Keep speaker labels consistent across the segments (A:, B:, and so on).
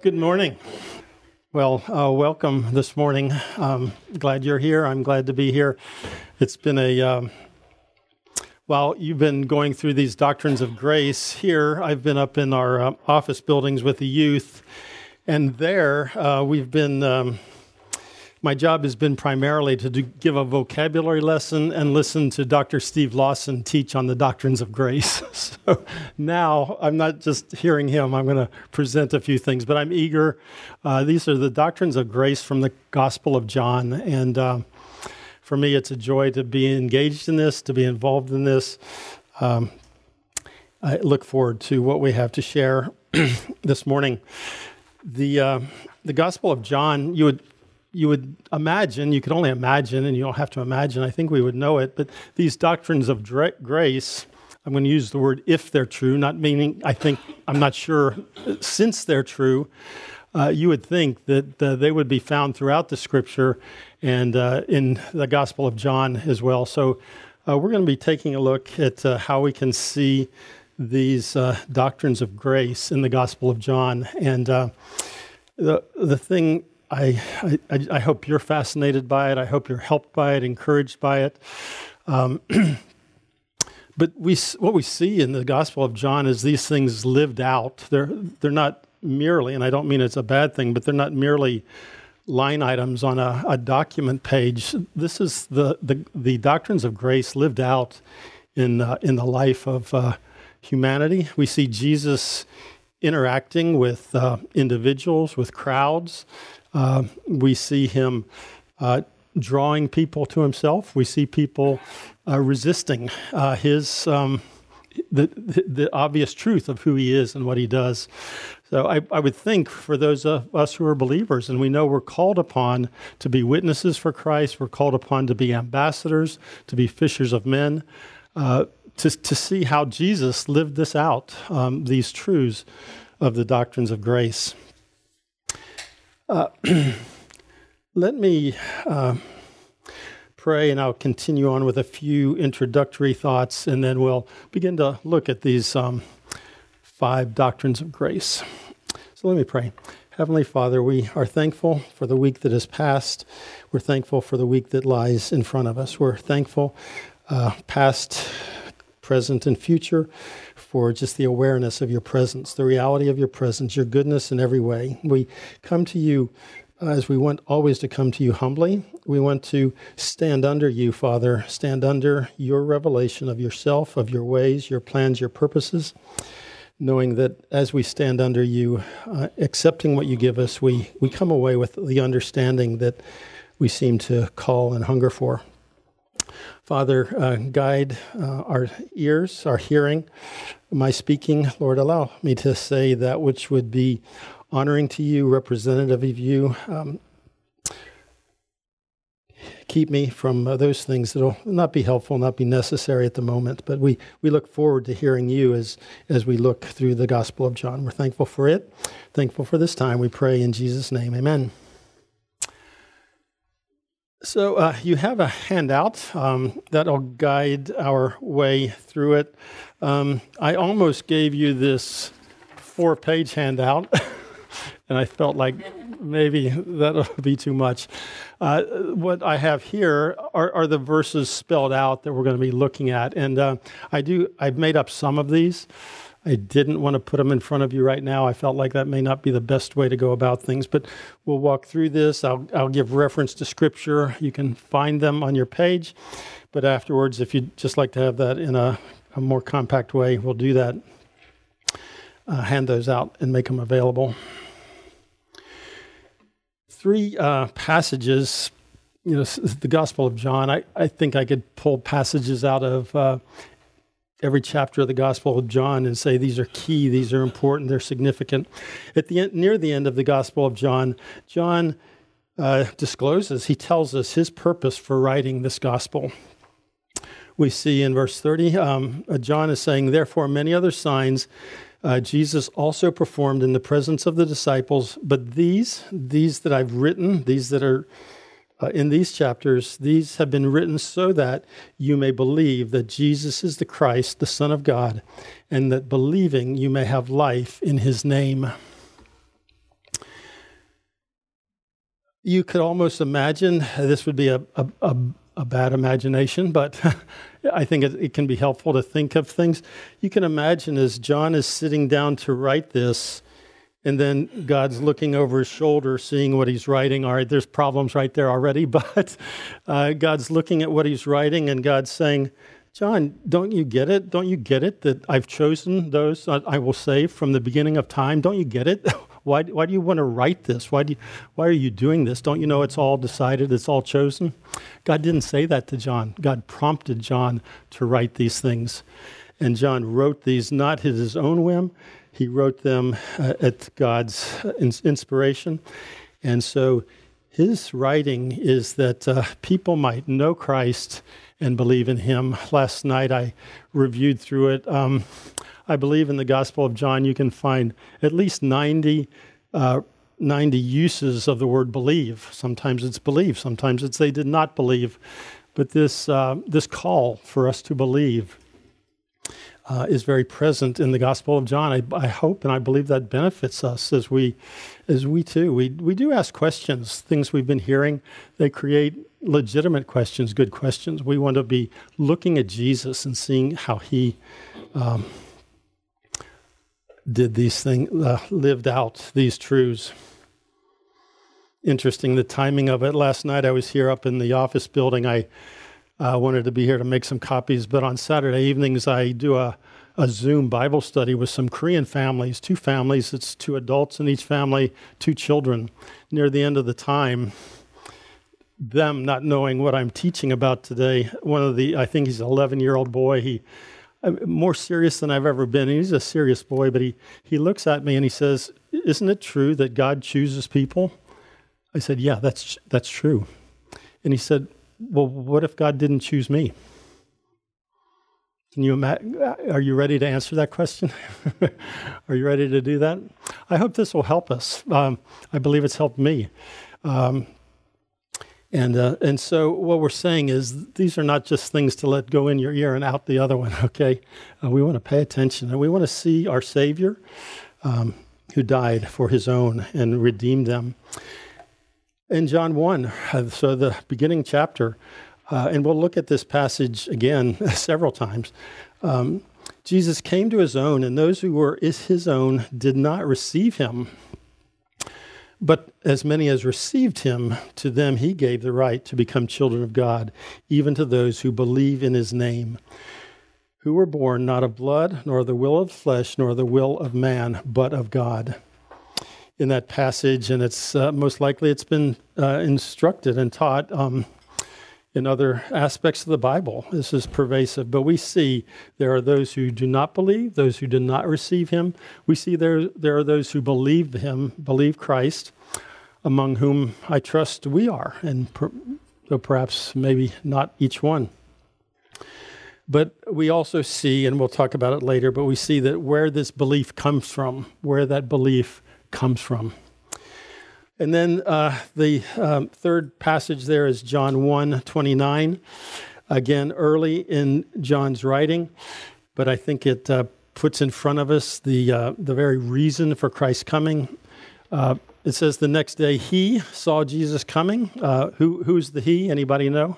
A: Good morning. Well, uh, welcome this morning. Um, glad you're here. I'm glad to be here. It's been a um, while you've been going through these doctrines of grace here. I've been up in our uh, office buildings with the youth, and there uh, we've been. Um, my job has been primarily to do, give a vocabulary lesson and listen to Dr. Steve Lawson teach on the doctrines of grace. so now I'm not just hearing him, I'm going to present a few things, but I'm eager. Uh, these are the doctrines of grace from the Gospel of John. And uh, for me, it's a joy to be engaged in this, to be involved in this. Um, I look forward to what we have to share this morning. The, uh, the Gospel of John, you would you would imagine, you could only imagine, and you don't have to imagine, I think we would know it, but these doctrines of grace, I'm going to use the word if they're true, not meaning, I think, I'm not sure, since they're true, uh, you would think that uh, they would be found throughout the scripture and uh, in the Gospel of John as well. So uh, we're going to be taking a look at uh, how we can see these uh, doctrines of grace in the Gospel of John. And the, the thing I, I, I, hope you're fascinated by it. I hope you're helped by it, encouraged by it. Um, but we, what we see in the Gospel of John is these things lived out. They're, they're not merely, and I don't mean it's a bad thing, but they're not merely line items on a, a document page. This is the, the, the, doctrines of grace lived out in, uh, in the life of uh, humanity. We see Jesus interacting with uh, individuals, with crowds. Uh, we see him uh, drawing people to himself. We see people uh, resisting uh, his um, the, the obvious truth of who he is and what he does. So I, I, would think for those of us who are believers, and we know we're called upon to be witnesses for Christ, we're called upon to be ambassadors, to be fishers of men, uh, to, to see how Jesus lived this out, um, these truths of the doctrines of grace. Uh, let me uh, pray, and I'll continue on with a few introductory thoughts, and then we'll begin to look at these um, five doctrines of grace. So let me pray. Heavenly Father, we are thankful for the week that has passed. We're thankful for the week that lies in front of us. We're thankful, uh, past, present, and future for just the awareness of your presence, the reality of your presence, your goodness in every way. We come to you uh, as we want always to come to you humbly. We want to stand under you, Father, stand under your revelation of yourself, of your ways, your plans, your purposes, knowing that as we stand under you, uh, accepting what you give us, we, we come away with the understanding that we seem to call and hunger for. Father, uh, guide uh, our ears, our hearing, my speaking. Lord, allow me to say that which would be honoring to you, representative of you. Um, keep me from uh, those things that'll not be helpful, not be necessary at the moment. But we, we look forward to hearing you as, as we look through the Gospel of John. We're thankful for it, thankful for this time. We pray in Jesus' name. Amen. So, uh, you have a handout um, that'll guide our way through it. Um, I almost gave you this four page handout, and I felt like maybe that'll be too much. Uh, what I have here are, are, the verses spelled out that we're going to be looking at, and uh, I do. I've made up some of these. I didn't want to put them in front of you right now. I felt like that may not be the best way to go about things, but we'll walk through this. I'll, I'll give reference to scripture. You can find them on your page, but afterwards, if you'd just like to have that in a, a more compact way, we'll do that. Uh, hand those out and make them available. Three uh, passages you know, the Gospel of John, I, I think I could pull passages out of uh, every chapter of the Gospel of John and say these are key, these are important, they're significant. At the end, near the end of the Gospel of John, John uh, discloses, he tells us his purpose for writing this Gospel. We see in verse 30, um, uh, John is saying, Therefore, many other signs uh, Jesus also performed in the presence of the disciples, but these, these that I've written, these that are uh, in these chapters, these have been written so that you may believe that Jesus is the Christ, the Son of God, and that believing you may have life in his name. you could almost imagine this would be a, a, a, a bad imagination, but I think it, it, can be helpful to think of things. You can imagine as John is sitting down to write this, and then God's looking over his shoulder, seeing what he's writing. All right, there's problems right there already, but uh, God's looking at what he's writing, and God's saying, John, don't you get it? Don't you get it that I've chosen those I will save from the beginning of time? Don't you get it? why, why do you want to write this? Why, do you, why are you doing this? Don't you know it's all decided, it's all chosen? God didn't say that to John. God prompted John to write these things. And John wrote these not at his own whim, he wrote them uh, at God's uh, inspiration. And so his writing is that uh, people might know Christ and believe in him. Last night I reviewed through it. Um, I believe in the Gospel of John you can find at least 90, uh, 90 uses of the word believe. Sometimes it's believe, sometimes it's they did not believe. But this, uh, this call for us to believe uh, is very present in the Gospel of John. I, I, hope and I believe that benefits us as we, as we too. We, we do ask questions, things we've been hearing. They create legitimate questions, good questions. We want to be looking at Jesus and seeing how he um, did these things, uh, lived out these truths. Interesting, the timing of it. Last night I was here up in the office building. I I uh, wanted to be here to make some copies, but on Saturday evenings I do a, a Zoom Bible study with some Korean families, two families. It's two adults in each family, two children. Near the end of the time, them not knowing what I'm teaching about today, one of the, I think he's an 11 year old boy, he, uh, more serious than I've ever been. He's a serious boy, but he, he looks at me and he says, Isn't it true that God chooses people? I said, Yeah, that's, that's true. And he said, well, what if God didn't choose me? Can you imagine? Are you ready to answer that question? are you ready to do that? I hope this will help us. Um, I believe it's helped me. Um, and uh, and so what we're saying is these are not just things to let go in your ear and out the other one. Okay, uh, we want to pay attention and we want to see our Savior, um, who died for His own and redeemed them in John 1, uh, so the beginning chapter, uh, and we'll look at this passage again several times. Um, Jesus came to his own, and those who were his own did not receive him. But as many as received him, to them he gave the right to become children of God, even to those who believe in his name, who were born not of blood, nor the will of flesh, nor the will of man, but of God in that passage, and it's uh, most likely it's been uh, instructed and taught um, in other aspects of the Bible. This is pervasive, but we see there are those who do not believe, those who do not receive Him. We see there there are those who believe Him, believe Christ, among whom I trust we are, and per, though perhaps maybe not each one. But we also see, and we'll talk about it later, but we see that where this belief comes from, where that belief comes from. And then uh, the um, third passage there is John 1 29. Again, early in John's writing, but I think it uh, puts in front of us the, uh, the very reason for Christ's coming. Uh, it says the next day he saw Jesus coming. Uh, who, who's the he? Anybody know?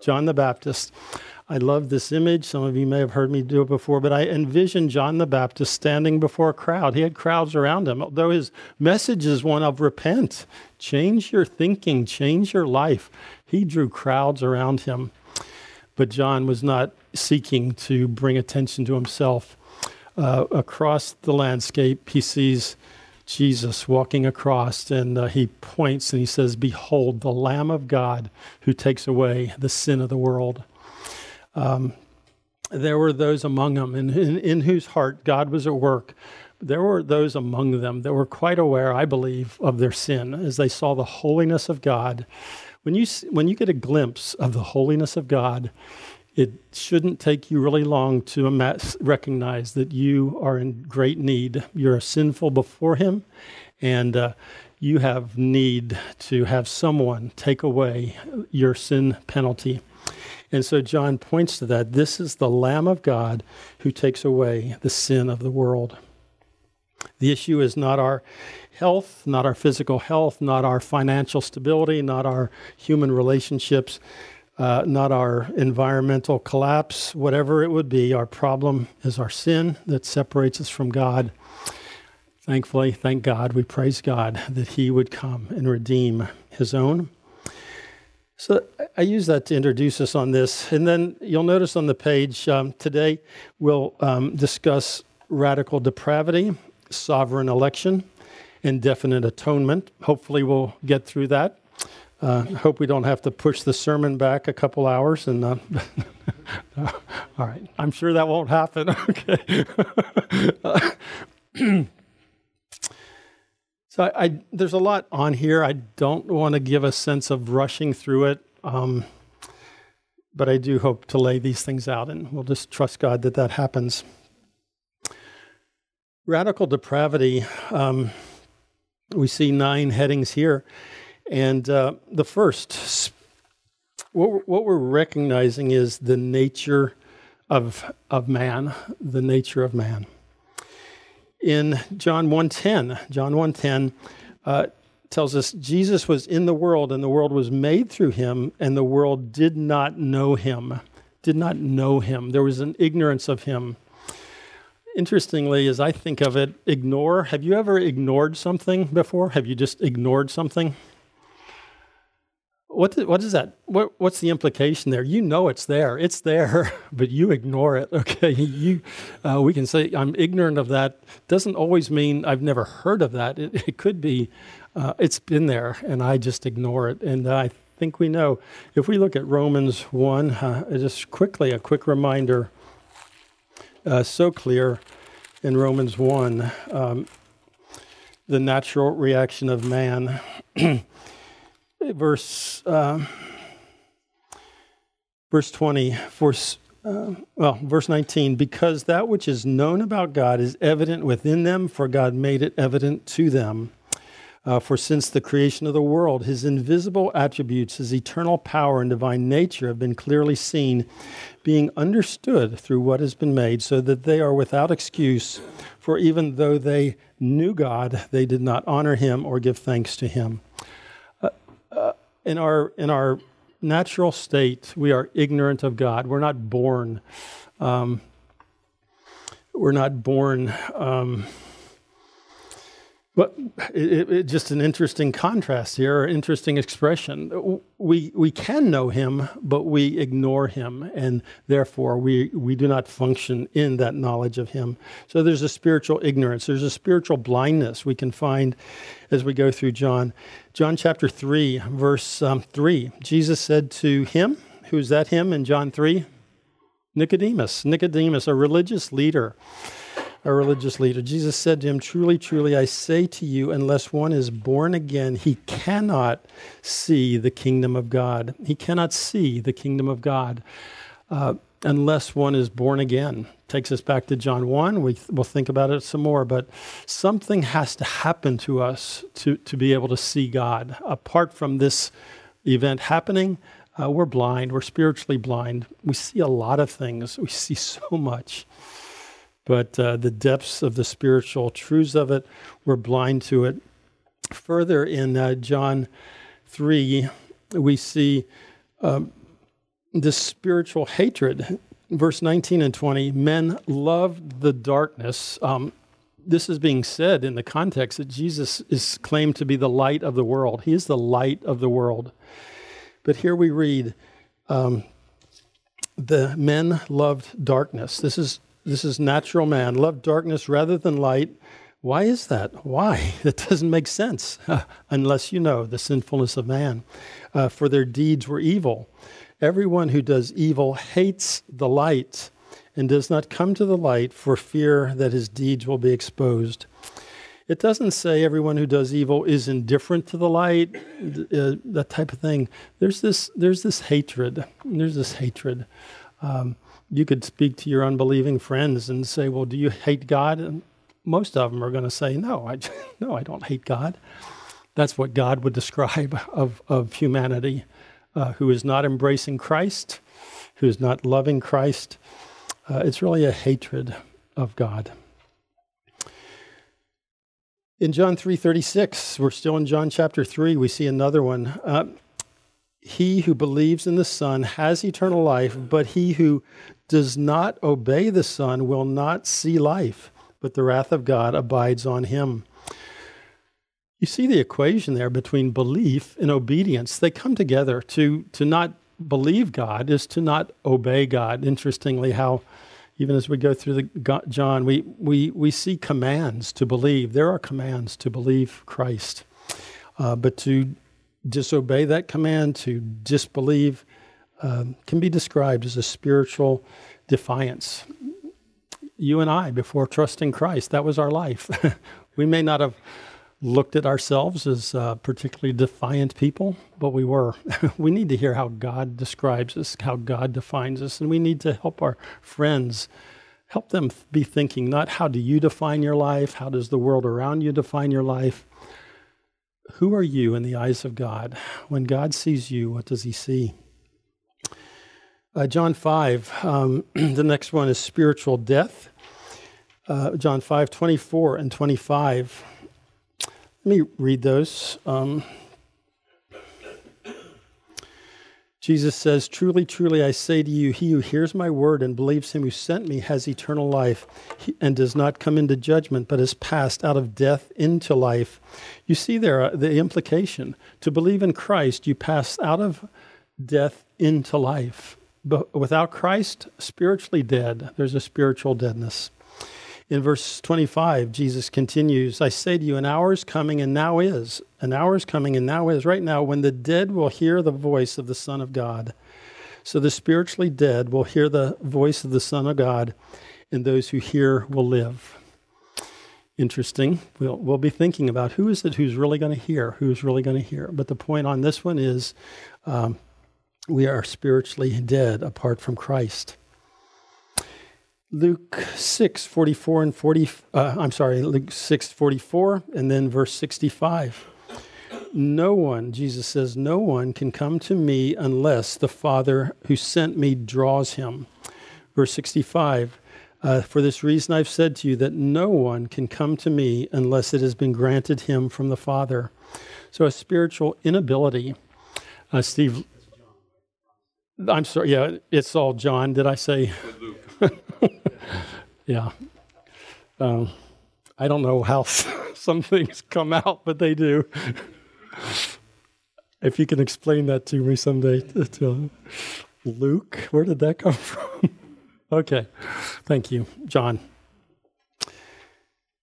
A: John the Baptist. I love this image. Some of you may have heard me do it before, but I envision John the Baptist standing before a crowd. He had crowds around him, although his message is one of repent, change your thinking, change your life. He drew crowds around him. But John was not seeking to bring attention to himself. Uh, across the landscape, he sees Jesus walking across, and uh, he points and he says, Behold, the Lamb of God who takes away the sin of the world. Um, there were those among them in, in, in, whose heart God was at work. There were those among them that were quite aware, I believe, of their sin as they saw the holiness of God. When you, when you get a glimpse of the holiness of God, it shouldn't take you really long to recognize that you are in great need. You're sinful before Him, and uh, you have need to have someone take away your sin penalty. And so John points to that. This is the Lamb of God who takes away the sin of the world. The issue is not our health, not our physical health, not our financial stability, not our human relationships, uh, not our environmental collapse, whatever it would be. Our problem is our sin that separates us from God. Thankfully, thank God, we praise God that He would come and redeem His own. So I use that to introduce us on this. And then you'll notice on the page um, today we'll um, discuss radical depravity, sovereign election, and definite atonement. Hopefully, we'll get through that. Uh, I hope we don't have to push the sermon back a couple hours. And uh, all right, I'm sure that won't happen. okay. So I, I, there's a lot on here. I don't want to give a sense of rushing through it, um, but I do hope to lay these things out, and we'll just trust God that that happens. Radical depravity. Um, we see nine headings here, and uh, the first, what we're, what we're recognizing is the nature of of man, the nature of man in John 1:10. John 1:10 uh, tells us Jesus was in the world and the world was made through him and the world did not know him. Did not know him. There was an ignorance of him. Interestingly, as I think of it, ignore. Have you ever ignored something before? Have you just ignored something? What, what is that? What, what's the implication there? You know it's there. It's there, but you ignore it. Okay, you. Uh, we can say I'm ignorant of that. Doesn't always mean I've never heard of that. It, it could be uh, it's been there, and I just ignore it. And I think we know. If we look at Romans one, uh, just quickly a quick reminder. Uh, so clear in Romans one, um, the natural reaction of man. verse uh, verse 20 verse uh, well verse 19 because that which is known about god is evident within them for god made it evident to them. Uh, for since the creation of the world his invisible attributes his eternal power and divine nature have been clearly seen being understood through what has been made so that they are without excuse. For even though they knew god they did not honor him or give thanks to him in our in our natural state, we are ignorant of God. We're not born. Um, we're not born. Um, but it, it, just an interesting contrast here, interesting expression. We we can know him, but we ignore him, and therefore we we do not function in that knowledge of him. So there's a spiritual ignorance. There's a spiritual blindness we can find as we go through John. John chapter three, verse um, three. Jesus said to him, "Who's that? Him?" In John three, Nicodemus. Nicodemus, a religious leader a religious leader. Jesus said to him, Truly, truly, I say to you, unless one is born again, he cannot see the kingdom of God. He cannot see the kingdom of God uh, unless one is born again. Takes us back to John 1. We, will think about it some more, but something has to happen to us to, to be able to see God. Apart from this event happening, uh, we're blind. We're spiritually blind. We see a lot of things, we see so much but uh, the depths of the spiritual truths of it, we're blind to it. Further in uh, John 3, we see um, this spiritual hatred. Verse 19 and 20 men loved the darkness. Um, this is being said in the context that Jesus is claimed to be the light of the world. He is the light of the world. But here we read, um, the men loved darkness. This is this is natural man. Love darkness rather than light. Why is that? Why? It doesn't make sense unless you know the sinfulness of man. Uh, for their deeds were evil. Everyone who does evil hates the light and does not come to the light for fear that his deeds will be exposed. It doesn't say everyone who does evil is indifferent to the light, uh, that type of thing. There's this, there's this hatred. There's this hatred. Um, you could speak to your unbelieving friends and say, "Well, do you hate God?" And most of them are going to say, "No, I no, I don't hate God." That's what God would describe of of humanity, uh, who is not embracing Christ, who is not loving Christ. Uh, it's really a hatred of God. In John 3:36, we're still in John chapter 3, we see another one. Uh, he who believes in the Son has eternal life, but he who does not obey the Son will not see life, but the wrath of God abides on him. You see the equation there between belief and obedience. They come together. To, to not believe God is to not obey God. Interestingly, how even as we go through the John, we, we, we see commands to believe. There are commands to believe Christ. Uh, but to disobey that command, to disbelieve, um, can be described as a spiritual defiance. You and I, before trusting Christ, that was our life. we may not have looked at ourselves as uh, particularly defiant people, but we were. we need to hear how God describes us, how God defines us, and we need to help our friends help them be thinking not how do you define your life, how does the world around you define your life, who are you in the eyes of God? When God sees you, what does he see? Uh, John 5, um, the next one is spiritual death. Uh, John 5, 24 and 25. Let me read those. Um, Jesus says, Truly, truly, I say to you, he who hears my word and believes him who sent me has eternal life and does not come into judgment, but has passed out of death into life. You see there uh, the implication. To believe in Christ, you pass out of death into life. But without Christ, spiritually dead, there's a spiritual deadness. In verse 25, Jesus continues, I say to you, an hour is coming and now is. An hour is coming and now is, right now, when the dead will hear the voice of the Son of God. So the spiritually dead will hear the voice of the Son of God, and those who hear will live. Interesting. We'll, we'll be thinking about who is it who's really going to hear, who's really going to hear. But the point on this one is um, we are spiritually dead apart from Christ. Luke 6, 44 and 40, uh, I'm sorry, Luke 6, 44, and then verse 65. No one, Jesus says, no one can come to me unless the Father who sent me draws him. Verse 65, uh, for this reason I've said to you that no one can come to me unless it has been granted him from the Father. So a spiritual inability. Uh, Steve, I'm sorry, yeah, it's all John. Did I say? yeah. Um, I don't know how some things come out, but they do. if you can explain that to me someday. To, Luke, where did that come from? okay, thank you, John.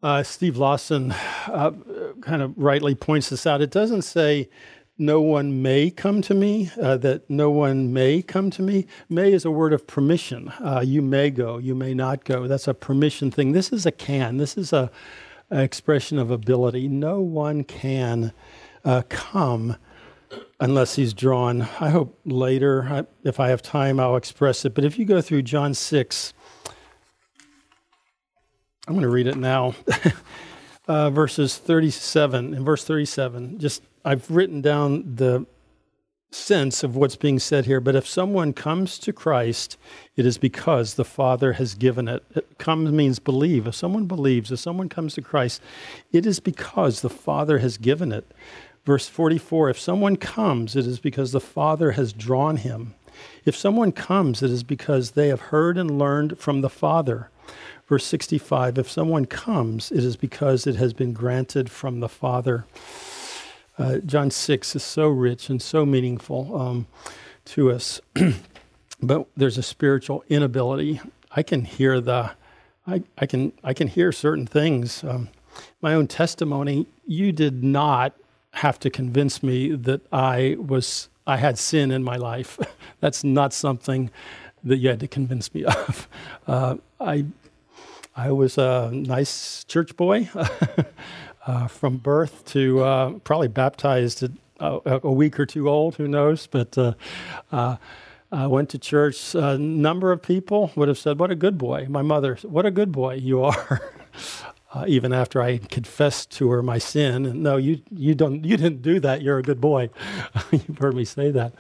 A: Uh, Steve Lawson uh, kind of rightly points this out. It doesn't say no one may come to me, uh, that no one may come to me. May is a word of permission. Uh, you may go, you may not go. That's a permission thing. This is a can. This is a, expression of ability. No one can uh, come unless he's drawn. I hope later, if I have time, I'll express it. But if you go through John 6, I'm going to read it now. uh, verses 37 and verse 37. Just I've written down the sense of what's being said here, but if someone comes to Christ, it is because the Father has given it. it. Come means believe. If someone believes, if someone comes to Christ, it is because the Father has given it. Verse 44 If someone comes, it is because the Father has drawn him. If someone comes, it is because they have heard and learned from the Father. Verse 65 If someone comes, it is because it has been granted from the Father. Uh, John 6 is so rich and so meaningful um, to us. but there's a spiritual inability. I can hear the, I, I can, I can hear certain things. Um, my own testimony, you did not have to convince me that I was, I had sin in my life. That's not something that you had to convince me of. Uh, I I was a nice church boy uh, from birth to uh, probably baptized at a, a, week or two old, who knows? But uh, uh, I went to church. A number of people would have said, What a good boy. My mother, What a good boy you are. Uh, even after I confessed to her my sin, and no, you you don't you didn't do that. You're a good boy. You've heard me say that.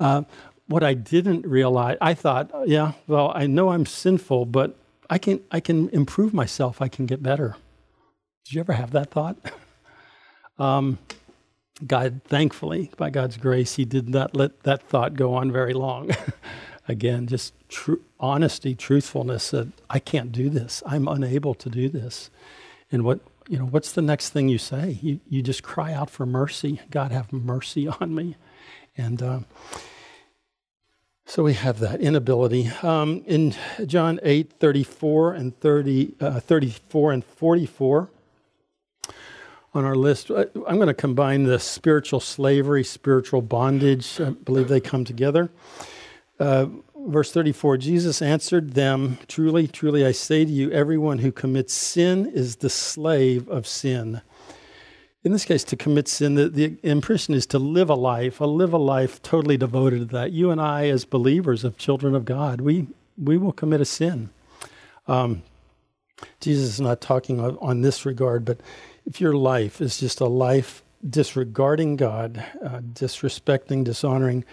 A: Uh, what I didn't realize, I thought, yeah, well, I know I'm sinful, but I can, I can improve myself. I can get better. Did you ever have that thought? um, God, thankfully, by God's grace, He did not let that thought go on very long. Again, just tr- honesty, truthfulness that I can't do this. I'm unable to do this. And what you know, what's the next thing you say? You you just cry out for mercy. God, have mercy on me. And uh, so we have that inability. Um, in John 8, 34 and 30, uh, 34 and 44 on our list, uh, I'm going to combine the spiritual slavery, spiritual bondage. I believe they come together. Uh, verse 34 Jesus answered them, Truly, truly, I say to you, everyone who commits sin is the slave of sin in this case, to commit sin, the, the impression is to live a life, a live a life totally devoted to that. You and I, as believers of children of God, we, we will commit a sin. Um, Jesus is not talking on this regard, but if your life is just a life disregarding God, uh, disrespecting, dishonoring,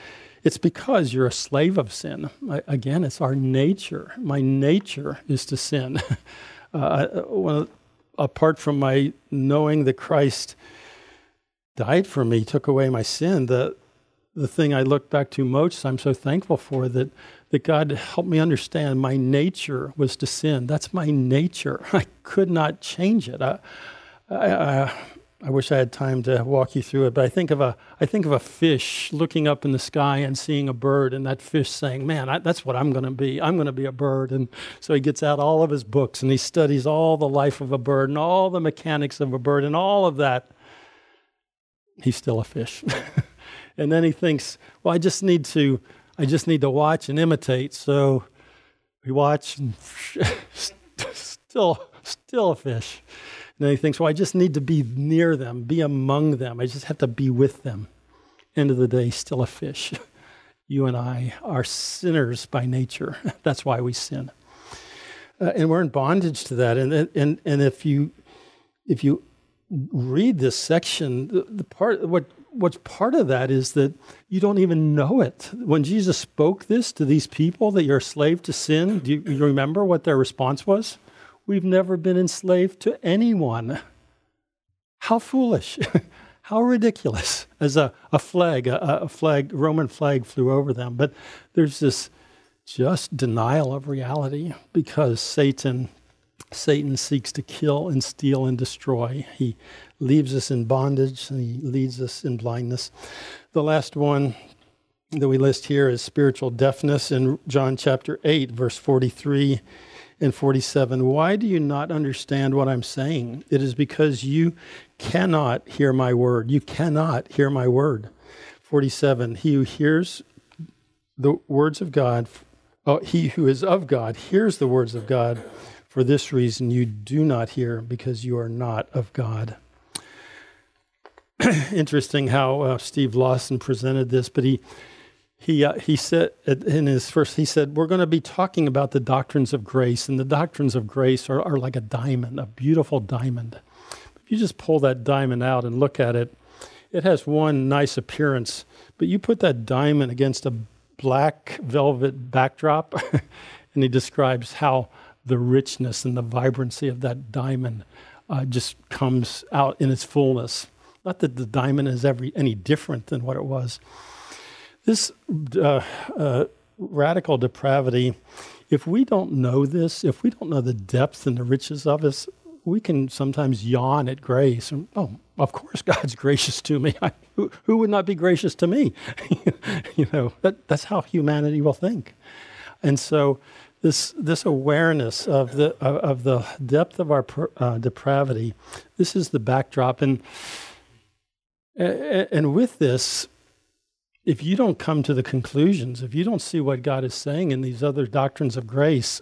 A: it's because you're a slave of sin. I, again, it's our nature. My nature is to sin. uh, apart from my knowing that Christ died for me, took away my sin, the the thing I look back to most, I'm so thankful for that that God helped me understand my nature was to sin. That's my nature. I could not change it. I, I, I wish I had time to walk you through it, but I think of a I think of a fish looking up in the sky and seeing a bird, and that fish saying, "Man, I, that's what I'm going to be. I'm going to be a bird." And so he gets out all of his books and he studies all the life of a bird and all the mechanics of a bird and all of that. He's still a fish, and then he thinks, "Well, I just need to I just need to watch and imitate." So we watch, and still still a fish. And he thinks, well, I just need to be near them, be among them. I just have to be with them. End of the day, still a fish. You and I are sinners by nature. That's why we sin. Uh, and we're in bondage to that. And, and, and if you, if you read this section, the, the part, what, what's part of that is that you don't even know it. When Jesus spoke this to these people that you're a slave to sin, do you, you remember what their response was? We've never been enslaved to anyone. How foolish. How ridiculous. As a, a flag, a, a flag, Roman flag flew over them. But there's this just denial of reality because Satan Satan seeks to kill and steal and destroy. He leaves us in bondage and he leads us in blindness. The last one that we list here is spiritual deafness in John chapter 8, verse 43 and 47. Why do you not understand what I'm saying? It is because you cannot hear my word. You cannot hear my word. 47. He who hears the words of God, oh, he who is of God hears the words of God. For this reason, you do not hear because you are not of God. Interesting how uh, Steve Lawson presented this, but he he, uh, he said in his first, he said, We're going to be talking about the doctrines of grace, and the doctrines of grace are, are like a diamond, a beautiful diamond. If you just pull that diamond out and look at it, it has one nice appearance, but you put that diamond against a black velvet backdrop, and he describes how the richness and the vibrancy of that diamond uh, just comes out in its fullness. Not that the diamond is every, any different than what it was this uh, uh, radical depravity, if we don't know this, if we don't know the depth and the riches of this, we can sometimes yawn at grace. And, oh, of course, God's gracious to me. I, who, who, would not be gracious to me? you know, that, that's how humanity will think. And so, this this awareness of the of, the depth of our uh, depravity, this is the backdrop, and and with this, if you don't come to the conclusions, if you don't see what God is saying in these other doctrines of grace,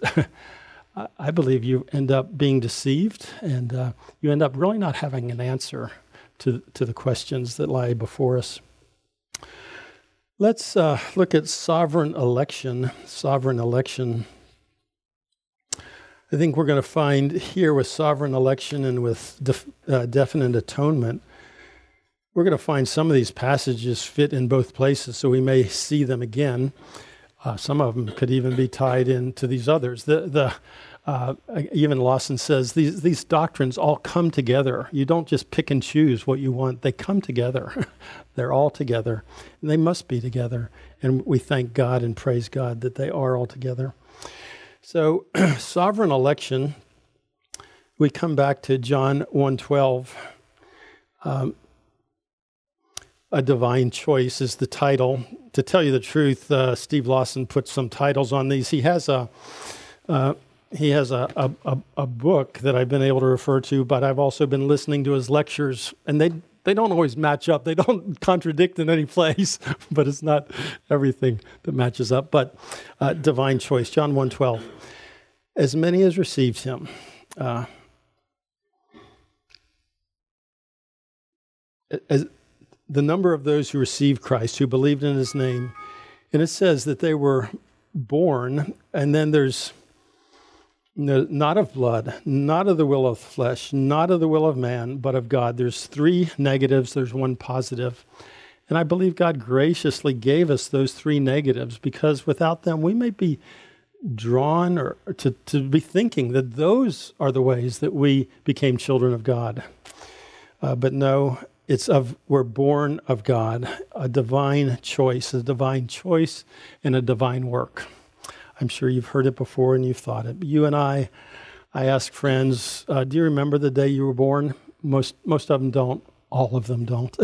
A: I believe you end up being deceived and uh, you end up really not having an answer to, to the questions that lie before us. Let's uh, look at sovereign election. Sovereign election. I think we're going to find here with sovereign election and with def, uh, definite atonement we're going to find some of these passages fit in both places, so we may see them again. Uh, some of them could even be tied into these others. The, the uh, even Lawson says these, these doctrines all come together. You don't just pick and choose what you want, they come together. They're all together. And they must be together. And we thank God and praise God that they are all together. So, sovereign election, we come back to John 112. Um, a divine choice is the title. To tell you the truth, uh, Steve Lawson put some titles on these. He has a uh, he has a, a, a, book that I've been able to refer to, but I've also been listening to his lectures, and they they don't always match up. They don't contradict in any place, but it's not everything that matches up. But uh, divine choice, John 1.12. As many as received him, uh, as, the number of those who received Christ, who believed in his name, and it says that they were born, and then there's not of blood, not of the will of flesh, not of the will of man, but of God. There's three negatives, there's one positive. And I believe God graciously gave us those three negatives because without them, we may be drawn or to, to be thinking that those are the ways that we became children of God. Uh, but no, it's of we're born of God, a divine choice, a divine choice and a divine work. I'm sure you've heard it before and you've thought it. You and I, I ask friends, uh, do you remember the day you were born? Most, most of them don't. All of them don't.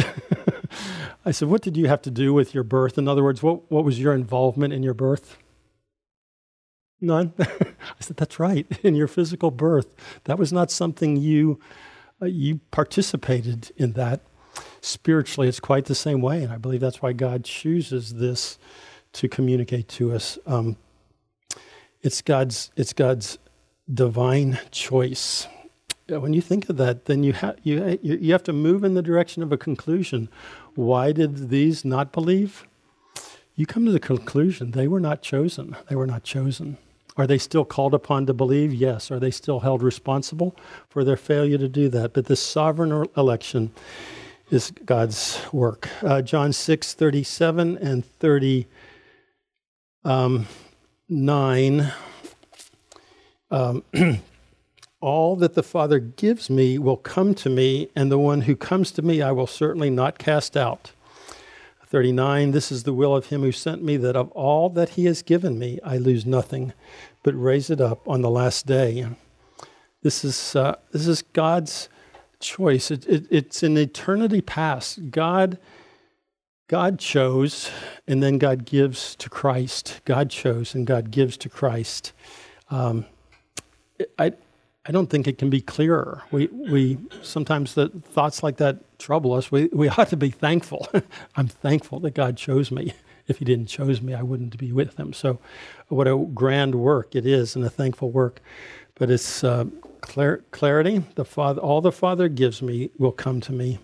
A: I said, what did you have to do with your birth? In other words, what, what was your involvement in your birth? None. I said, that's right. In your physical birth, that was not something you you participated in that. Spiritually, it's quite the same way, and I believe that's why God chooses this to communicate to us. Um, it's God's it's God's divine choice. When you think of that, then you have you you have to move in the direction of a conclusion. Why did these not believe? You come to the conclusion they were not chosen. They were not chosen. Are they still called upon to believe? Yes. Are they still held responsible for their failure to do that? But this sovereign election is God's work. Uh, John 6, 37 and 30. Um, 9 um, All that the Father gives me will come to me, and the one who comes to me I will certainly not cast out. 39 This is the will of him who sent me, that of all that he has given me I lose nothing, but raise it up on the last day. This is, uh, this is God's choice. It, it, it's an eternity past. God God chose, and then God gives to Christ. God chose, and God gives to Christ. Um, I, I don't think it can be clearer. We, we sometimes the thoughts like that trouble us. We, we ought to be thankful. I'm thankful that God chose me. If He didn't chose me, I wouldn't be with Him. So, what a grand work it is, and a thankful work. But it's uh, clar- clarity. The Father, all the Father gives me will come to me.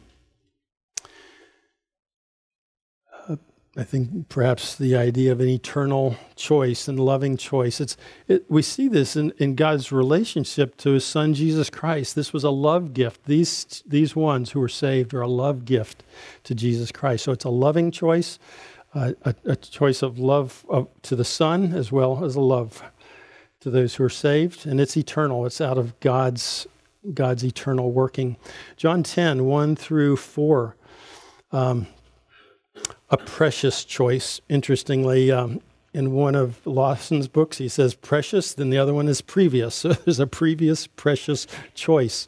A: I think perhaps the idea of an eternal choice and loving choice. It's, it, we see this in, in God's relationship to his son Jesus Christ. This was a love gift. These, these ones who were saved are a love gift to Jesus Christ. So it's a loving choice, uh, a, a, choice of love of, to the Son as well as a love to those who are saved. And it's eternal, it's out of God's, God's eternal working. John 10, 1 through 4. Um, a precious choice. Interestingly, um, in one of Lawson's books, he says precious, then the other one is previous. So there's a previous precious choice.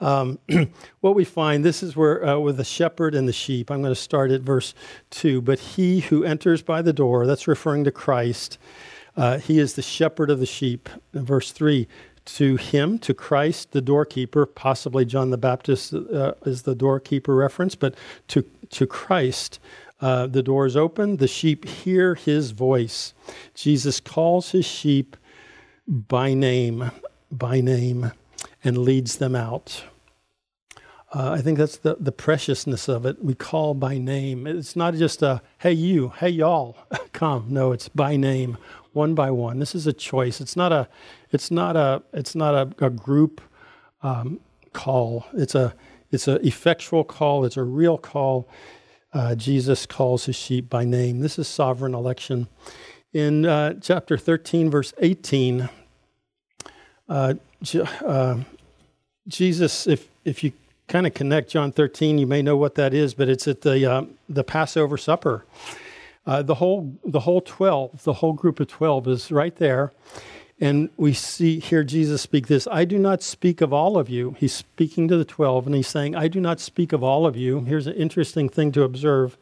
A: Um, what we find, this is where, uh, with the shepherd and the sheep, I'm going to start at verse 2. But he who enters by the door, that's referring to Christ, uh, he is the shepherd of the sheep. In verse 3, to him, to Christ, the doorkeeper, possibly John the Baptist uh, is the doorkeeper reference, but to, to Christ, uh, the doors open, the sheep hear his voice. Jesus calls his sheep by name, by name, and leads them out. Uh, I think that's the, the preciousness of it. We call by name. It's not just a, hey, you, hey, y'all, come. No, it's by name, one by one. This is a choice. It's not a, it's not a, it's not a, a group um, call. It's a, it's an effectual call. It's a real call uh, Jesus calls his sheep by name. This is sovereign election. In uh, chapter 13, verse 18, uh, uh, Jesus, if, if you kind of connect John 13, you may know what that is, but it's at the, uh, the Passover supper. Uh, the whole the whole 12 the whole group of 12 is right there and we see here jesus speak this i do not speak of all of you. He's speaking to the 12 and he's saying i do not speak of all of you. Here's an interesting thing to observe.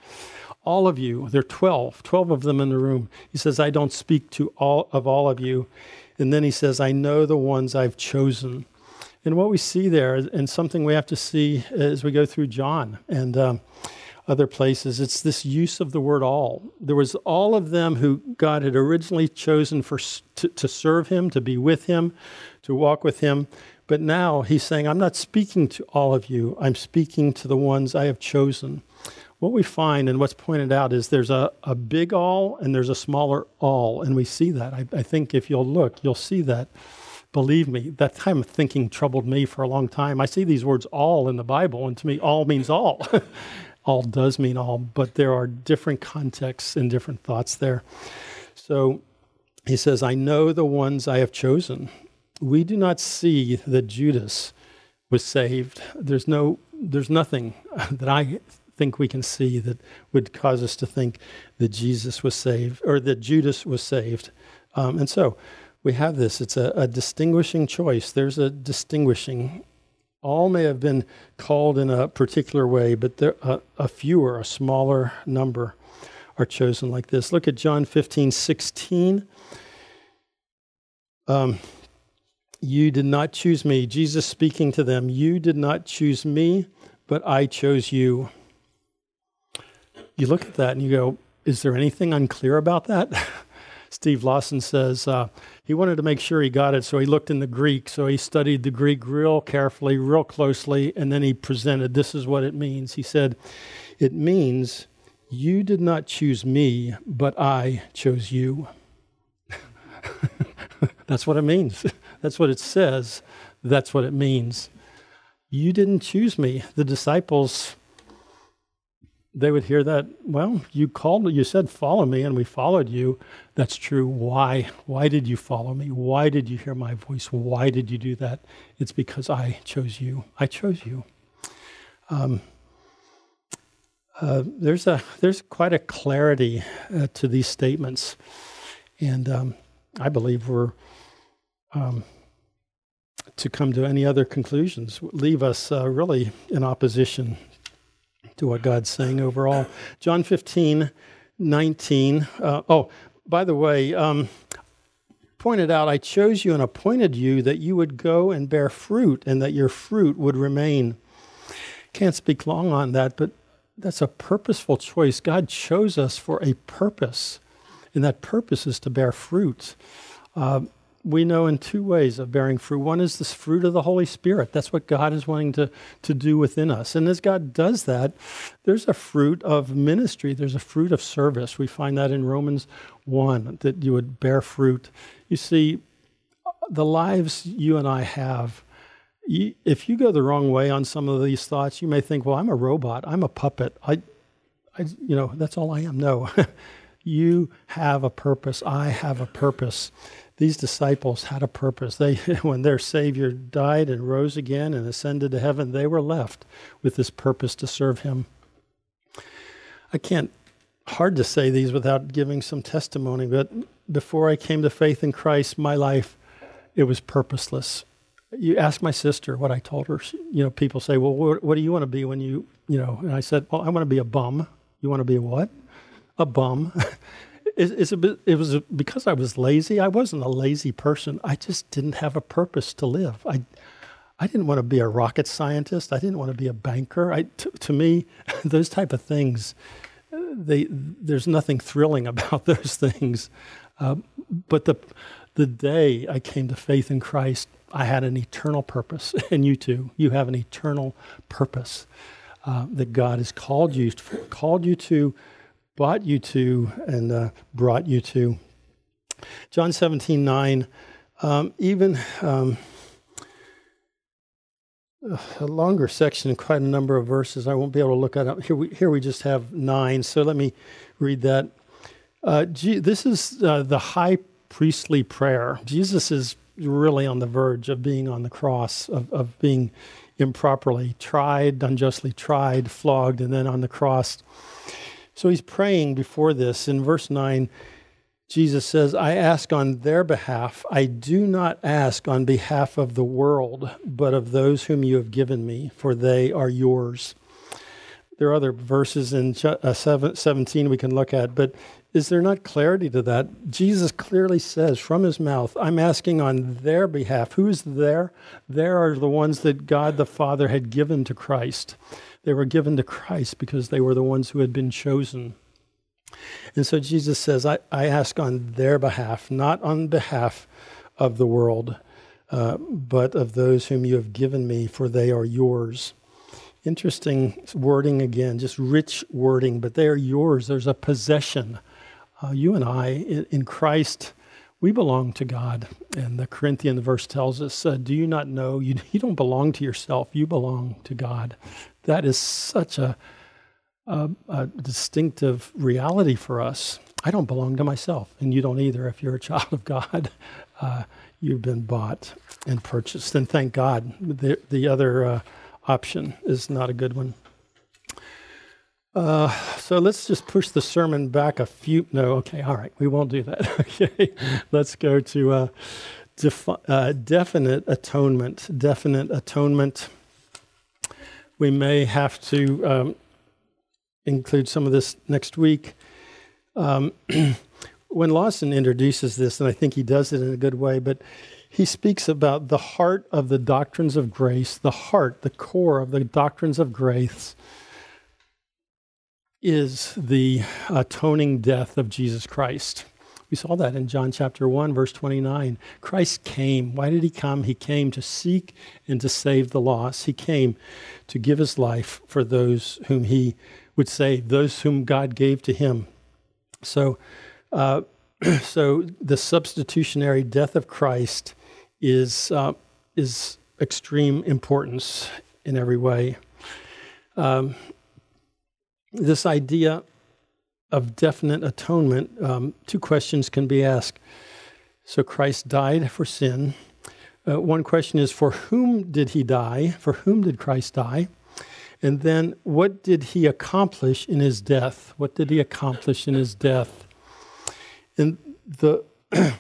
A: All of you there are 12 12 of them in the room. He says i don't speak to all of all of you. And then he says i know the ones i've chosen. And what we see there and something we have to see as we go through john and um, other places. It's this use of the word all. There was all of them who God had originally chosen for to, to serve him, to be with him, to walk with him. But now he's saying, I'm not speaking to all of you. I'm speaking to the ones I have chosen. What we find and what's pointed out is there's a, a big all and there's a smaller all. And we see that. I, I think if you'll look, you'll see that. Believe me, that time of thinking troubled me for a long time. I see these words all in the Bible, and to me, all means all. all does mean all, but there are different contexts and different thoughts there. So he says, I know the ones I have chosen. We do not see that Judas was saved. There's no there's nothing that I think we can see that would cause us to think that Jesus was saved or that Judas was saved. Um, and so we have this. It's a, a distinguishing choice. There's a distinguishing all may have been called in a particular way, but there, uh, a fewer, a smaller number are chosen like this. Look at John 15, 16. Um, you did not choose me. Jesus speaking to them, You did not choose me, but I chose you. You look at that and you go, Is there anything unclear about that? Steve Lawson says, uh, he wanted to make sure he got it, so he looked in the Greek. So he studied the Greek real carefully, real closely, and then he presented this is what it means. He said, It means you did not choose me, but I chose you. That's what it means. That's what it says. That's what it means. You didn't choose me. The disciples they would hear that, well, you called, you said, follow me, and we followed you. That's true. Why? Why did you follow me? Why did you hear my voice? Why did you do that? It's because I chose you. I chose you. Um, uh, there's a there's quite a clarity uh, to these statements, and um, I believe we're um, to come to any other conclusions leave us uh, really in opposition to what God's saying overall. John 15, 19. Uh, oh, by the way, um, pointed out, I chose you and appointed you that you would go and bear fruit and that your fruit would remain. Can't speak long on that, but that's a purposeful choice. God chose us for a purpose, and that purpose is to bear fruit. Uh, we know in two ways of bearing fruit. One is this fruit of the Holy Spirit. That's what God is wanting to, to do within us. And as God does that, there's a fruit of ministry, there's a fruit of service. We find that in Romans 1, that you would bear fruit. You see, the lives you and I have, if you go the wrong way on some of these thoughts, you may think, well, I'm a robot, I'm a puppet. I, I you know, that's all I am. No. you have a purpose. I have a purpose these disciples had a purpose. They, when their Savior died and rose again and ascended to heaven, they were left with this purpose to serve Him. I can't, hard to say these without giving some testimony, but before I came to faith in Christ, my life, it was purposeless. You ask my sister what I told her. You know, people say, well, what, what do you want to be when you, you know, and I said, well, I want to be a bum. You want to be a what? A bum. it's a it was because I was lazy. I wasn't a lazy person. I just didn't have a purpose to live. I, I didn't want to be a rocket scientist. I didn't want to be a banker. I, t- to me, those type of things, they, there's nothing thrilling about those things. Uh, but the, the day I came to faith in Christ, I had an eternal purpose, and you too. You have an eternal purpose uh, that God has called you called you to bought you to and uh, brought you to. John 17, 9, um, even um, a longer section, quite a number of verses. I won't be able to look at it. Here we, here we just have nine, so let me read that. Uh, this is uh, the high priestly prayer. Jesus is really on the verge of being on the cross, of, of being improperly tried, unjustly tried, flogged, and then on the cross. So he's praying before this. In verse 9, Jesus says, I ask on their behalf. I do not ask on behalf of the world, but of those whom you have given me, for they are yours. There are other verses in uh, 17 we can look at, but is there not clarity to that? Jesus clearly says from his mouth, I'm asking on their behalf. Who is there? There are the ones that God the Father had given to Christ. They were given to Christ because they were the ones who had been chosen. And so Jesus says, I, I ask on their behalf, not on behalf of the world, uh, but of those whom you have given me, for they are yours. Interesting wording again, just rich wording, but they are yours. There's a possession. Uh, you and I, in, Christ, we belong to God. And the Corinthian verse tells us, uh, Do you not know? You, you don't belong to yourself, you belong to God. That is such a a, a distinctive reality for us. I don't belong to myself, and you don't either. If you're a child of God, uh, you've been bought and purchased. And thank God, the, the other uh, option is not a good one. Uh, so let's just push the sermon back a few. No, okay, all right, we won't do that. okay, let's go to uh, defi- uh, definite atonement. Definite atonement. We may have to um, include some of this next week. Um, when Lawson introduces this, and I think he does it in a good way, but he speaks about the heart of the doctrines of grace, the heart, the core of the doctrines of grace is the atoning death of Jesus Christ. We saw that in John chapter 1, verse 29. Christ came. Why did he come? He came to seek and to save the lost. He came to give his life for those whom he would say, those whom God gave to him. So, uh, so the substitutionary death of Christ is uh, is extreme importance in every way. Um, this idea of definite atonement, um, two questions can be asked. So Christ died for sin. Uh, one question is, for whom did he die? For whom did Christ die? And then, what did he accomplish in his death? What did he accomplish in his death? And the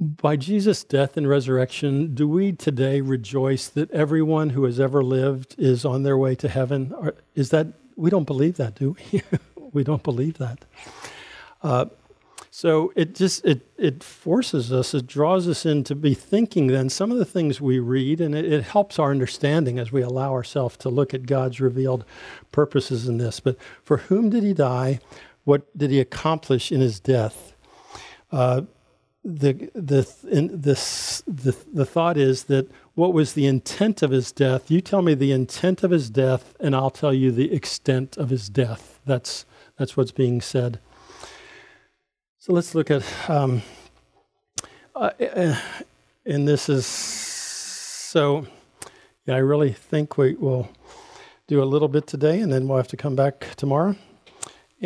A: by Jesus' death and resurrection, do we today rejoice that everyone who has ever lived is on their way to heaven? Is that we don't believe that, do we? we don't believe that. Uh, so it just it it forces us, it draws us into be thinking then some of the things we read, and it, it helps our understanding as we allow ourselves to look at God's revealed purposes in this. But for whom did he die? What did he accomplish in his death? Uh, the the in this the the thought is that what was the intent of his death? You tell me the intent of his death, and I'll tell you the extent of his death. That's that's what's being said. So let's look at, um, uh, uh, and this is so. Yeah, I really think we will do a little bit today, and then we'll have to come back tomorrow.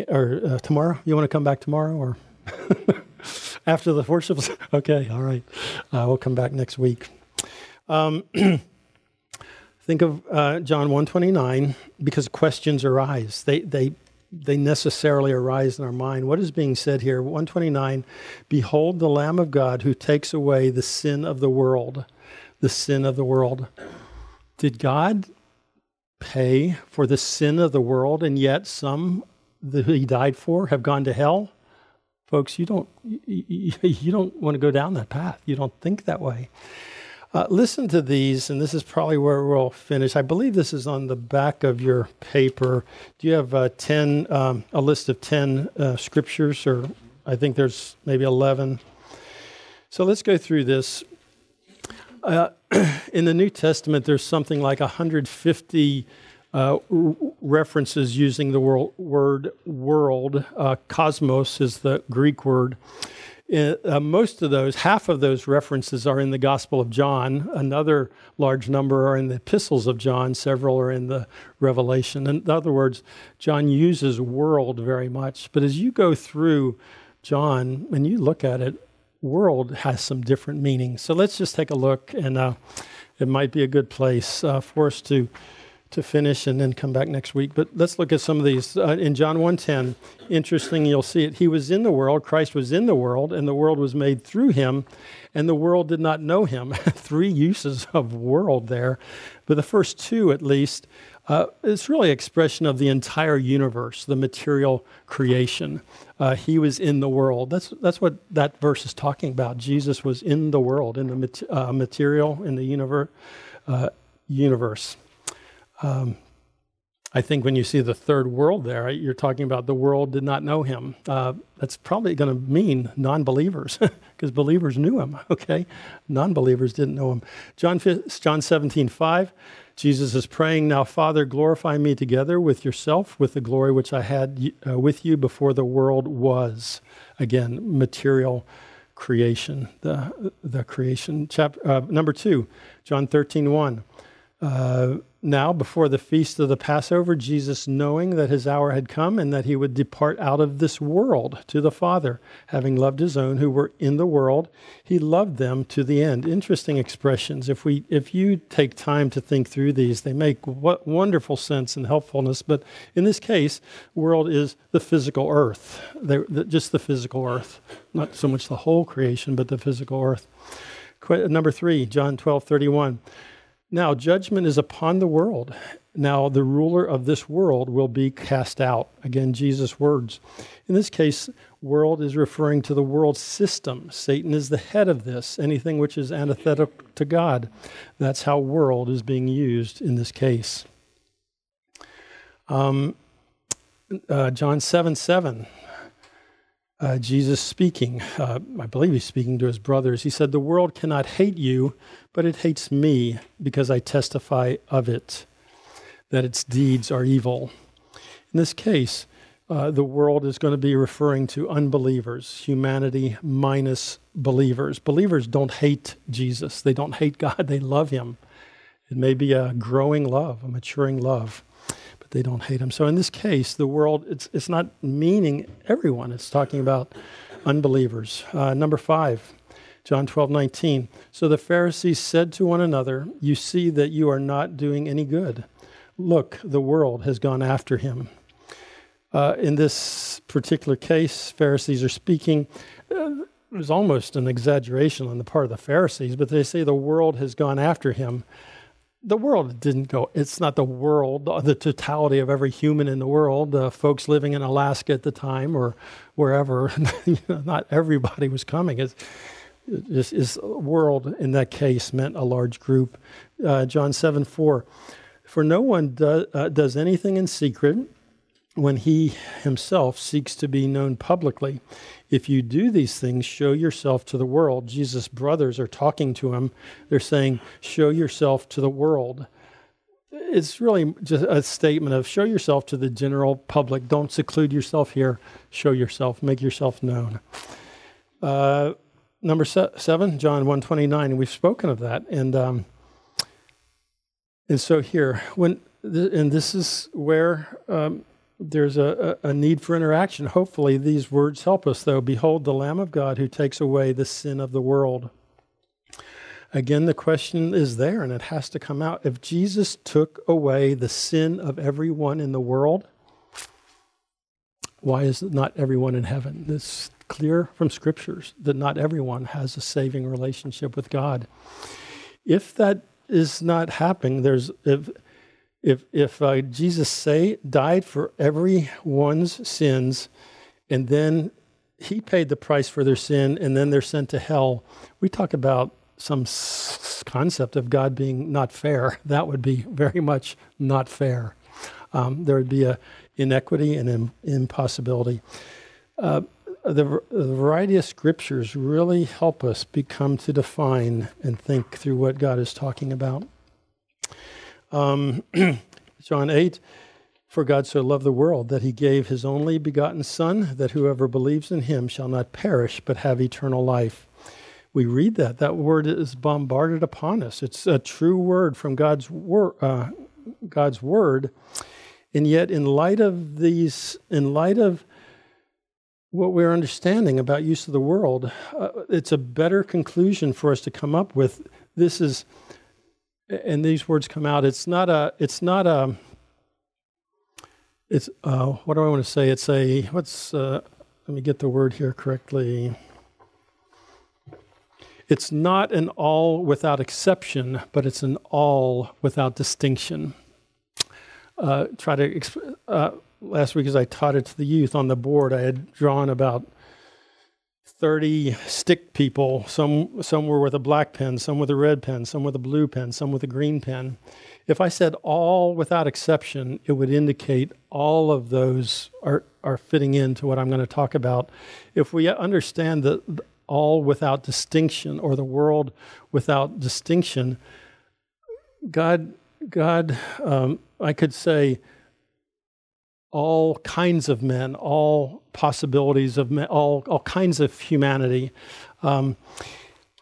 A: Or uh, tomorrow? You want to come back tomorrow, or after the worships? okay, all right. Uh, we'll come back next week. Um, think of uh, John one twenty nine because questions arise. They they they necessarily arise in our mind. What is being said here? 129 Behold the Lamb of God who takes away the sin of the world. The sin of the world. Did God pay for the sin of the world, and yet some that He died for have gone to hell? Folks, you don't, you, you don't want to go down that path. You don't think that way. Uh, listen to these, and this is probably where we'll finish. I believe this is on the back of your paper. Do you have uh, 10, um, a list of 10 uh, scriptures, or I think there's maybe 11. So let's go through this. Uh, in the New Testament, there's something like 150 uh, references using the word world. Uh, cosmos is the Greek word uh, most of those, half of those references are in the Gospel of John. Another large number are in the epistles of John. Several are in the Revelation. In other words, John uses world very much. But as you go through John and you look at it, world has some different meanings. So let's just take a look, and uh, it might be a good place uh, for us to to finish and then come back next week. But let's look at some of these. Uh, in John 1:10, interesting, you'll see it. He was in the world, Christ was in the world, and the world was made through him, and the world did not know him. Three uses of world there. But the first two, at least, uh, it's really expression of the entire universe, the material creation. Uh, he was in the world. That's that's what that verse is talking about. Jesus was in the world, in the mat- uh, material, in the universe. Uh, universe. Um, I think when you see the third world there, you're talking about the world did not know him. Uh, that's probably going to mean non believers, because believers knew him, okay? Non believers didn't know him. John, John 17, 5, Jesus is praying, Now, Father, glorify me together with yourself, with the glory which I had uh, with you before the world was. Again, material creation, the, the creation. Chap, uh, number two, John 13, 1. Now, before the feast of the Passover, Jesus, knowing that his hour had come and that he would depart out of this world to the Father, having loved his own who were in the world, he loved them to the end. Interesting expressions. If we, if you take time to think through these, they make what wonderful sense and helpfulness. But in this case, world is the physical earth, just the physical earth, not so much the whole creation, but the physical earth. Number three, John twelve thirty one. Now, judgment is upon the world. Now, the ruler of this world will be cast out. Again, Jesus' words. In this case, world is referring to the world system. Satan is the head of this, anything which is antithetical to God. That's how world is being used in this case. Um, uh, John 7 7 uh, Jesus speaking, uh, I believe he's speaking to his brothers. He said, The world cannot hate you, but it hates me because I testify of it, that its deeds are evil. In this case, uh, the world is going to be referring to unbelievers, humanity minus believers. Believers don't hate Jesus, they don't hate God, they love him. It may be a growing love, a maturing love they don't hate him. So in this case, the world, it's, it's not meaning everyone, it's talking about unbelievers. Uh, number five, John 12, 19. So the Pharisees said to one another, You see that you are not doing any good. Look, the world has gone after him. Uh, in this particular case, Pharisees are speaking. Uh, it was almost an exaggeration on the part of the Pharisees, but they say the world has gone after him the world didn't go it's not the world the totality of every human in the world the folks living in alaska at the time or wherever not everybody was coming. It's, this is world in that case meant a large group. Uh, john 7 4 for no one do, uh, does anything in secret when he himself seeks to be known publicly. If you do these things, show yourself to the world. Jesus' brothers are talking to him. They're saying, Show yourself to the world. It's really just a statement of show yourself to the general public. Don't seclude yourself here. Show yourself, make yourself known. Uh, number seven, John 129, and we've spoken of that. And, um, and so here, when, and this is where um, there's a, a, need for interaction. Hopefully, these words help us, though. Behold, the Lamb of God who takes away the sin of the world. Again, the question is there, and it has to come out. If Jesus took away the sin of everyone in the world, why is not everyone in heaven? It's clear from scriptures that not everyone has a saving relationship with God. If that is not happening, there's if if if uh, Jesus say died for everyone's sins, and then he paid the price for their sin, and then they're sent to hell, we talk about some s- concept of God being not fair. That would be very much not fair. Um, there would be a inequity and an impossibility. Uh, the, the, variety of scriptures really help us become to define and think through what God is talking about. Um, John 8, for God so loved the world that he gave his only begotten Son, that whoever believes in him shall not perish, but have eternal life. We read that. That word is bombarded upon us. It's a true word from God's, wor- uh, God's word. And yet, in light of these, in light of what we're understanding about use of the world, uh, it's a better conclusion for us to come up with. This is, and these words come out. It's not a. It's not a. It's uh, what do I want to say? It's a what's. Uh, let me get the word here correctly. It's not an all without exception, but it's an all without distinction. Uh, try to exp- uh, last week as I taught it to the youth on the board, I had drawn about 30 stick people. Some, some were with a black pen, some with a red pen, some with a blue pen, some with a green pen. If I said all without exception, it would indicate all of those are, are fitting into what I'm going to talk about. If we understand that all without distinction or the world without distinction, God, God, um, I could say, all kinds of men, all possibilities of men, all, all kinds of humanity. Um,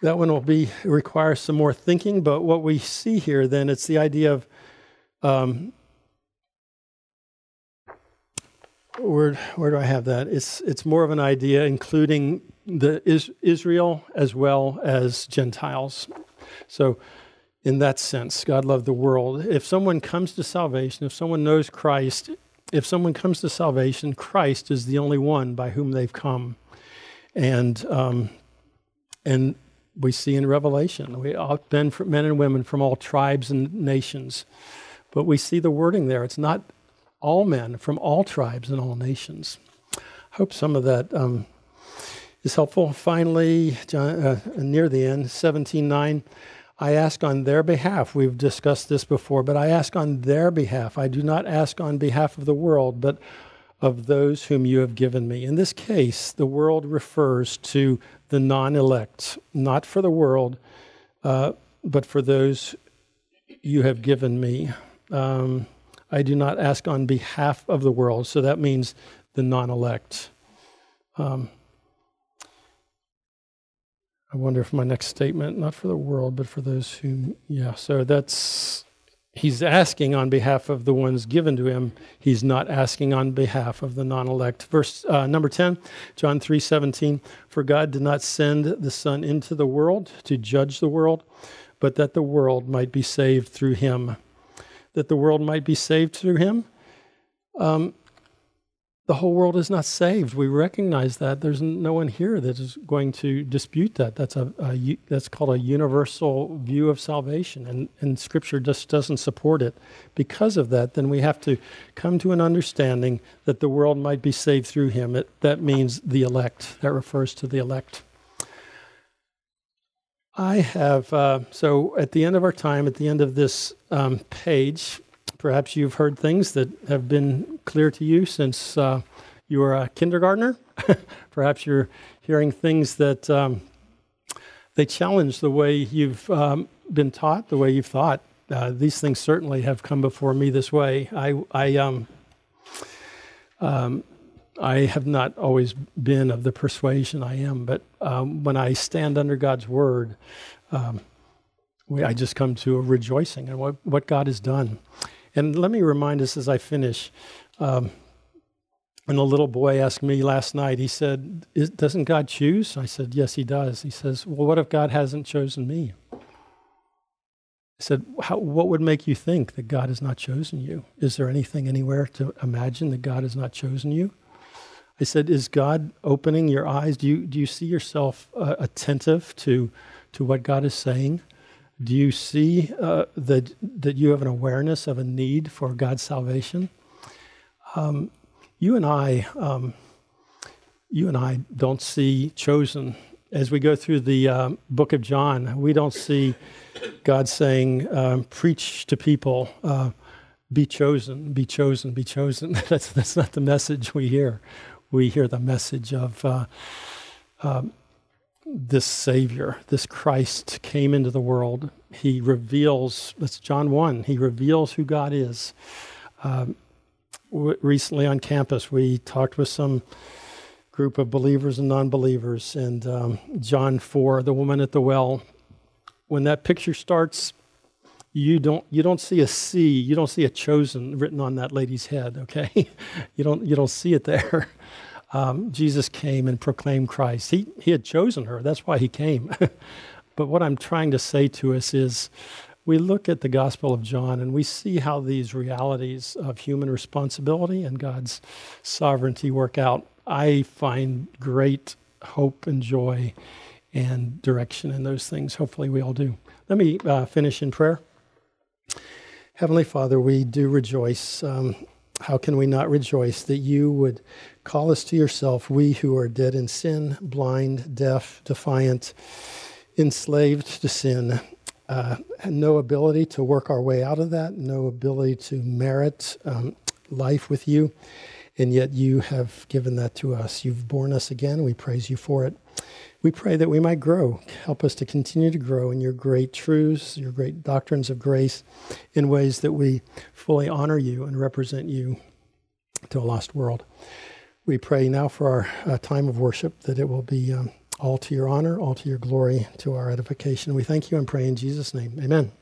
A: that one will be require some more thinking, but what we see here then it's the idea of um, where where do I have that? It's it's more of an idea including the is, Israel as well as Gentiles. So in that sense, God loved the world. If someone comes to salvation, if someone knows Christ, if someone comes to salvation, Christ is the only one by whom they've come. And, um, and we see in Revelation, we all men, men and women from all tribes and nations. But we see the wording there. It's not all men from all tribes and all nations. I hope some of that um, is helpful. Finally, John, uh, near the end, 17.9. I ask on their behalf. We've discussed this before, but I ask on their behalf. I do not ask on behalf of the world, but of those whom you have given me. In this case, the world refers to the non elect, not for the world, uh, but for those you have given me. Um, I do not ask on behalf of the world, so that means the non elect. Um, I wonder if my next statement, not for the world, but for those who, yeah, so that's, he's asking on behalf of the ones given to him. He's not asking on behalf of the non elect. Verse uh, number 10, John 3 17, for God did not send the Son into the world to judge the world, but that the world might be saved through him. That the world might be saved through him. Um, the whole world is not saved. We recognize that. There's no one here that is going to dispute that. That's a, a that's called a universal view of salvation, and and Scripture just doesn't support it. Because of that, then we have to come to an understanding that the world might be saved through Him. It, that means the elect. That refers to the elect. I have uh, so at the end of our time, at the end of this um, page, Perhaps you've heard things that have been clear to you since uh, you were a kindergartner. Perhaps you're hearing things that um, they challenge the way you've um, been taught, the way you've thought. Uh, these things certainly have come before me this way. I, I, um, um, I have not always been of the persuasion I am, but um, when I stand under God's word, um, we, I just come to a rejoicing in what, what God has done. And let me remind us as I finish. Um, and the little boy asked me last night, he said, Doesn't God choose? I said, Yes, he does. He says, Well, what if God hasn't chosen me? I said, What would make you think that God has not chosen you? Is there anything anywhere to imagine that God has not chosen you? I said, Is God opening your eyes? Do you, do you see yourself uh, attentive to, to what God is saying? Do you see uh, that, that you have an awareness of a need for God's salvation? Um, you and I, um, you and I don't see chosen. As we go through the um, book of John, we don't see God saying, um, preach to people, uh, be chosen, be chosen, be chosen. that's, that's not the message we hear. We hear the message of uh, um, this Savior, this Christ came into the world. He reveals, that's John 1, he reveals who God is. Um, w- recently on campus, we talked with some group of believers and non believers, and um, John 4, the woman at the well, when that picture starts, you don't you don't see a C, you don't see a chosen written on that lady's head, okay? you don't you don't see it there. Um, Jesus came and proclaimed Christ. He, he had chosen her. That's why he came. but what I'm trying to say to us is we look at the Gospel of John and we see how these realities of human responsibility and God's sovereignty work out. I find great hope and joy and direction in those things. Hopefully, we all do. Let me uh, finish in prayer. Heavenly Father, we do rejoice. Um, how can we not rejoice that you would call us to yourself, we who are dead in sin, blind, deaf, defiant, enslaved to sin, uh, no ability to work our way out of that, no ability to merit um, life with you, and yet you have given that to us. You've born us again. We praise you for it. We pray that we might grow. Help us to continue to grow in your great truths, your great doctrines of grace, in ways that we fully honor you and represent you to a lost world. We pray now for our uh, time of worship that it will be um, all to your honor, all to your glory, to our edification. We thank you and pray in Jesus' name. Amen.